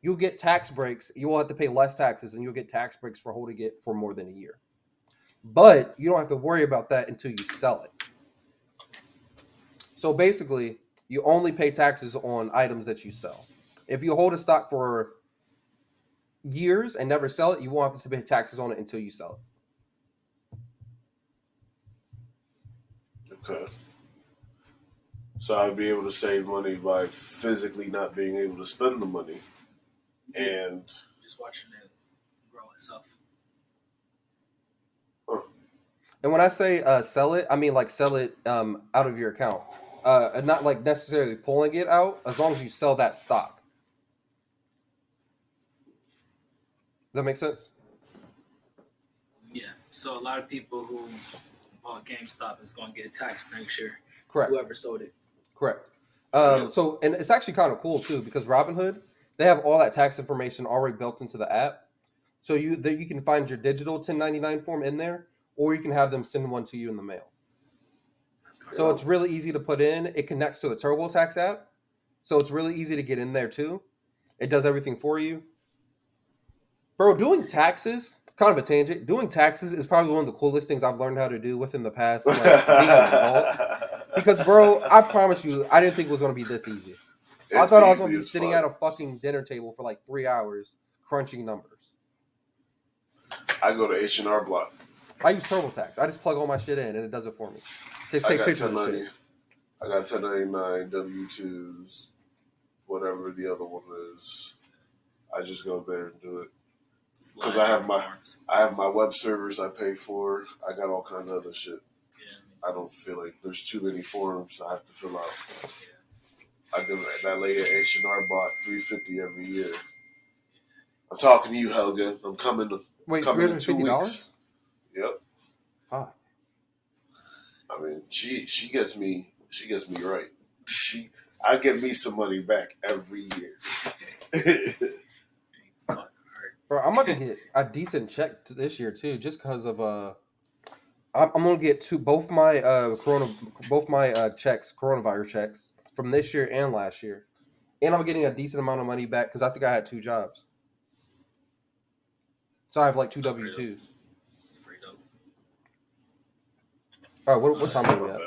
You'll get tax breaks. You will have to pay less taxes, and you'll get tax breaks for holding it for more than a year. But you don't have to worry about that until you sell it. So basically, you only pay taxes on items that you sell. If you hold a stock for years and never sell it, you won't have to pay taxes on it until you sell it. Okay. So I'd be able to save money by physically not being able to spend the money, and Just watching it grow itself. And when I say uh, sell it, I mean like sell it um, out of your account, uh, and not like necessarily pulling it out. As long as you sell that stock. Does that make sense? Yeah. So a lot of people who bought GameStop is going to get taxed next year. Correct. Whoever sold it. Correct. Um, Yeah. So, and it's actually kind of cool too because Robinhood they have all that tax information already built into the app. So you that you can find your digital 1099 form in there, or you can have them send one to you in the mail. So it's really easy to put in. It connects to a TurboTax app, so it's really easy to get in there too. It does everything for you. Bro, doing taxes, kind of a tangent. Doing taxes is probably one of the coolest things I've learned how to do within the past. Like, being an adult. Because, bro, I promise you, I didn't think it was going to be this easy. I thought I was going to be sitting fuck. at a fucking dinner table for like three hours crunching numbers. I go to H and R Block. I use TurboTax. I just plug all my shit in and it does it for me. Just I take got pictures of shit. I got 1099 W twos. whatever the other one is. I just go there and do it. Because I have my- I have my web servers I pay for. I got all kinds of other shit. Yeah. I don't feel like there's too many forms I have to fill out. yeah. I do that lady at H&R Block 350 every year. I'm talking to you, Helga. I'm coming to Wait, three coming hundred in and two fifty weeks. Dollars? Yep. Fuck. I mean, she she gets me she gets me right. She I get me some money back every year. Talk to her. Bro, I'm about to get a decent check this year too, just because of uh, I'm, I'm gonna get two both my uh corona both my uh checks coronavirus checks from this year and last year, and I'm getting a decent amount of money back because I think I had two jobs, so I have like two W pretty twos. It's pretty dope. All right, what, what time are we My at?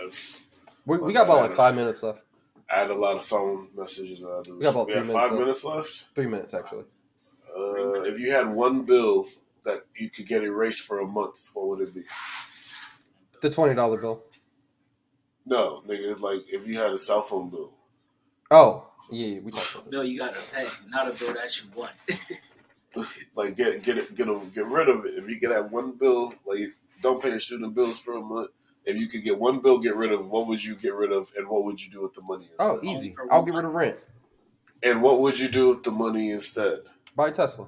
We, we got about like five minutes left. I had a lot of phone messages. I had We got about we three have minutes five left. minutes left. Three minutes actually. Uh, if you had one bill that you could get erased for a month, what would it be? The twenty dollar bill. No, nigga, like if you had a cell phone bill. Oh yeah, yeah, we talked about this. Bill, you gotta pay, not a bill that you want. Like get get it get a, get rid of it. If you could have one bill, like don't pay your student bills for a month. If you could get one bill, get rid of. What would you get rid of, and what would you do with the money? Instead? Oh, easy. I'll get rid of rent. And what would you do with the money instead? Buy a Tesla.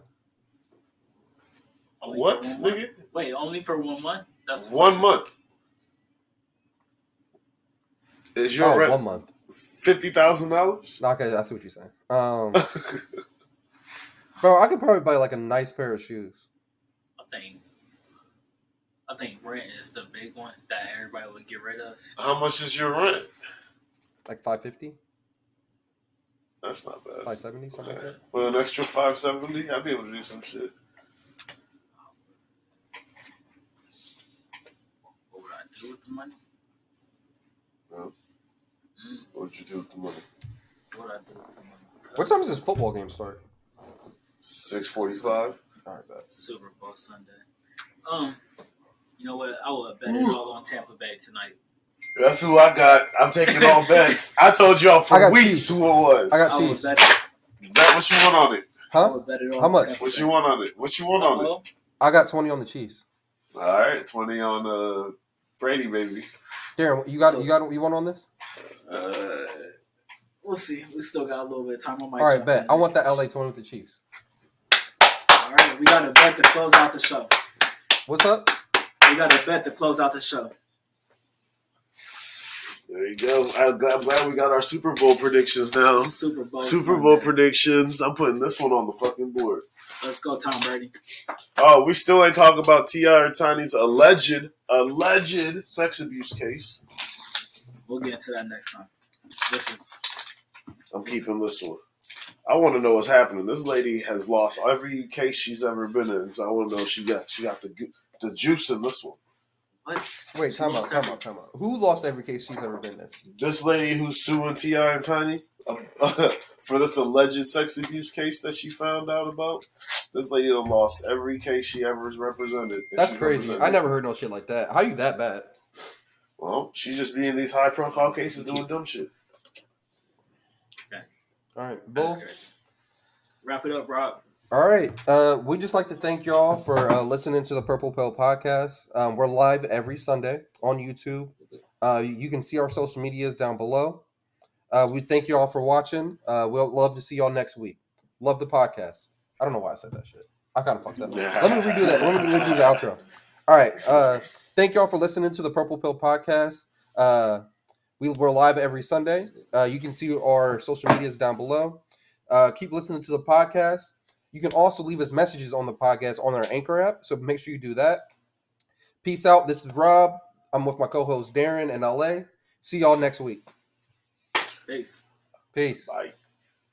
Only What, for one month? nigga? Wait, only for one month? That's One question. month. Is your Oh, rent one month. fifty thousand dollars? No, okay, I see what you're saying. Um, bro, I could probably buy like a nice pair of shoes. I think, I think rent is the big one that everybody would get rid of. How much is your rent? Like 550, That's not bad. 570, something like that. With an extra five seventy, I'd be able to do some shit. What would I do with the money? Well. Mm, What'd you do with the money? what would I do with the money? What time does this football game start? Six forty-five. All right, bet. Super Bowl Sunday. Um, you know what? I will bet it all on Tampa Bay tonight. That's who I got. I'm taking all bets. I told y'all for weeks Chiefs. who it was. I got I will Chiefs. bet it. Bet what you want on it. Huh? will bet it. How much? What you want on it? What you want on it? Uh-oh. I got 20 on the Chiefs. All right, twenty on uh Brady, baby. Darren, you got you got you want on this? Uh, we'll see. We still got a little bit of time. I might All right, jump bet. I want that LA 20 with the Chiefs. All right, we got a bet to close out the show. What's up? We got a bet to close out the show. There you go. I'm glad, we got our Super Bowl predictions now. Super Bowl. Super Bowl Sunday. predictions. I'm putting this one on the fucking board. Let's go, Tom Brady. Oh, we still ain't talking about T.I. or Tiny's alleged alleged sex abuse case. We'll get into that next time. This is I'm keeping this one. I want to know what's happening. This lady has lost every case she's ever been in, so I want to know if she got she got the the juice in this one. what? Wait, She time out, lost time every- out, time out. Who lost every case she's ever been in? This lady who's suing T.I. and Tiny uh, for this alleged sex abuse case that she found out about. This lady done lost every case she ever has represented. That's crazy. I never heard no shit like that. How you that bad? Well, she just be in these high profile cases doing dumb shit. All right, Bull. Wrap it up, Rob. All right. Uh, we just like to thank y'all for uh, listening to the Purple Pill podcast. Um, we're live every Sunday on YouTube. Uh, you can see our social medias down below. Uh, we thank y'all for watching. Uh, we'll love to see y'all next week. Love the podcast. I don't know why I said that shit. I kind of fucked up. Let me redo that. Let me redo the outro. All right. Uh, thank y'all for listening to the Purple Pill podcast. Uh, we, we're live every Sunday. Uh, you can see our social medias down below. Uh, keep listening to the podcast. You can also leave us messages on the podcast on our Anchor app. So make sure you do that. Peace out. This is Rob. I'm with my co host Darren in LA. See y'all next week. Peace. Peace. Like,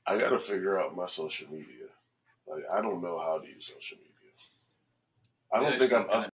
I gotta figure out my social media. Like, I don't know how to use social media. I don't Yeah, think I've kinda